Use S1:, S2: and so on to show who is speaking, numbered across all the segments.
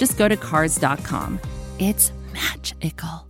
S1: just go to Cars.com. It's magical.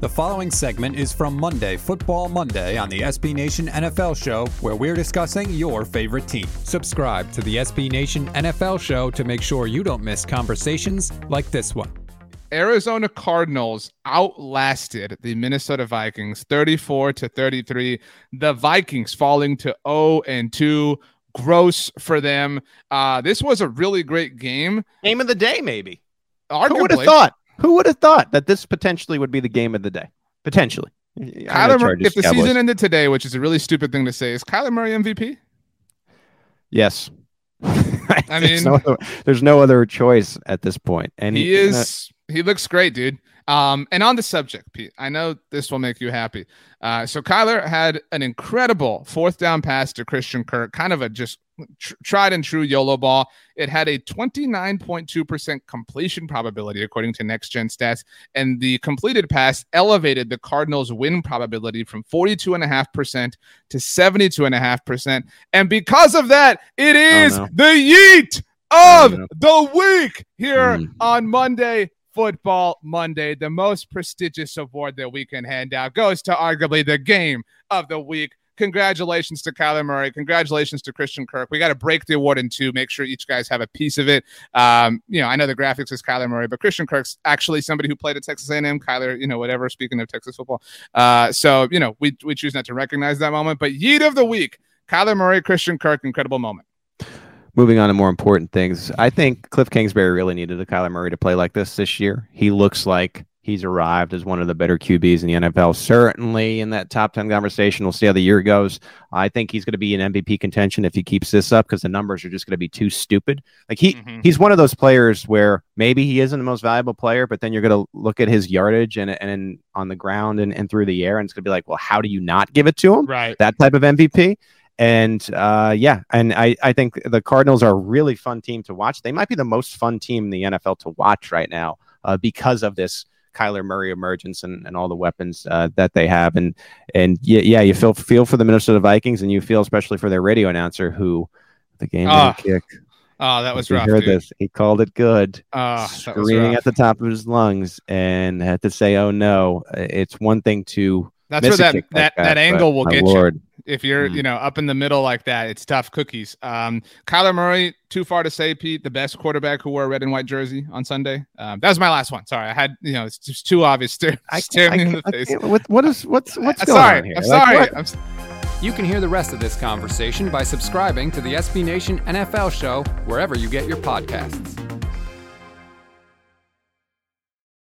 S2: The following segment is from Monday, Football Monday, on the SB Nation NFL Show, where we're discussing your favorite team. Subscribe to the SB Nation NFL Show to make sure you don't miss conversations like this one.
S3: Arizona Cardinals outlasted the Minnesota Vikings 34 to 33. The Vikings falling to 0 and 2. Gross for them. Uh, this was a really great game.
S4: Game of the day, maybe.
S3: Arguably.
S4: Who would have thought? Who would have thought that this potentially would be the game of the day? Potentially.
S3: Kyler Murray, if the Cowboys. season ended today, which is a really stupid thing to say, is Kyler Murray MVP?
S4: Yes.
S3: I mean,
S4: there's no, other, there's no, other, choice at this point. And
S3: he, he is. he looks great, dude. Um, and on the subject, Pete, I know this will make you happy. Uh, so Kyler had an incredible fourth down pass to Christian Kirk, kind of a just tr- tried and true YOLO ball. It had a 29.2% completion probability, according to Next Gen Stats. And the completed pass elevated the Cardinals' win probability from 42.5% to 72.5%. And because of that, it is oh, no. the yeet of the week here mm. on Monday Football Monday, the most prestigious award that we can hand out, goes to arguably the game of the week. Congratulations to Kyler Murray. Congratulations to Christian Kirk. We got to break the award in two, make sure each guys have a piece of it. Um, you know, I know the graphics is Kyler Murray, but Christian Kirk's actually somebody who played at Texas A&M. Kyler, you know, whatever. Speaking of Texas football, uh, so you know, we we choose not to recognize that moment. But Yeet of the week, Kyler Murray, Christian Kirk, incredible moment
S4: moving on to more important things, I think Cliff Kingsbury really needed a Kyler Murray to play like this this year. He looks like he's arrived as one of the better QBs in the NFL. Certainly in that top 10 conversation. We'll see how the year goes. I think he's going to be in MVP contention if he keeps this up because the numbers are just going to be too stupid. Like he mm-hmm. he's one of those players where maybe he isn't the most valuable player, but then you're going to look at his yardage and and on the ground and, and through the air and it's going to be like, well, how do you not give it to him?
S3: Right.
S4: That type of MVP. And uh, yeah, and I, I think the Cardinals are a really fun team to watch. They might be the most fun team in the NFL to watch right now uh, because of this Kyler Murray emergence and, and all the weapons uh, that they have. And and yeah, yeah, you feel feel for the Minnesota Vikings, and you feel especially for their radio announcer who the game oh. kick.
S3: Oh, that was rough.
S4: Heard
S3: dude.
S4: this? He called it good. Oh, screaming at the top of his lungs, and had to say, "Oh no!" It's one thing to
S3: that's where that that, that, that angle will get Lord. you. If you're, mm. you know, up in the middle like that, it's tough cookies. Um, Kyler Murray, too far to say, Pete, the best quarterback who wore a red and white jersey on Sunday. Um, that was my last one. Sorry, I had, you know, it's just too obvious. Stare, I staring in the face.
S4: What, what is what's what's
S3: uh,
S4: going
S3: sorry,
S4: on here?
S3: I'm sorry. I'm
S2: you can hear the rest of this conversation by subscribing to the SB Nation NFL show wherever you get your podcasts.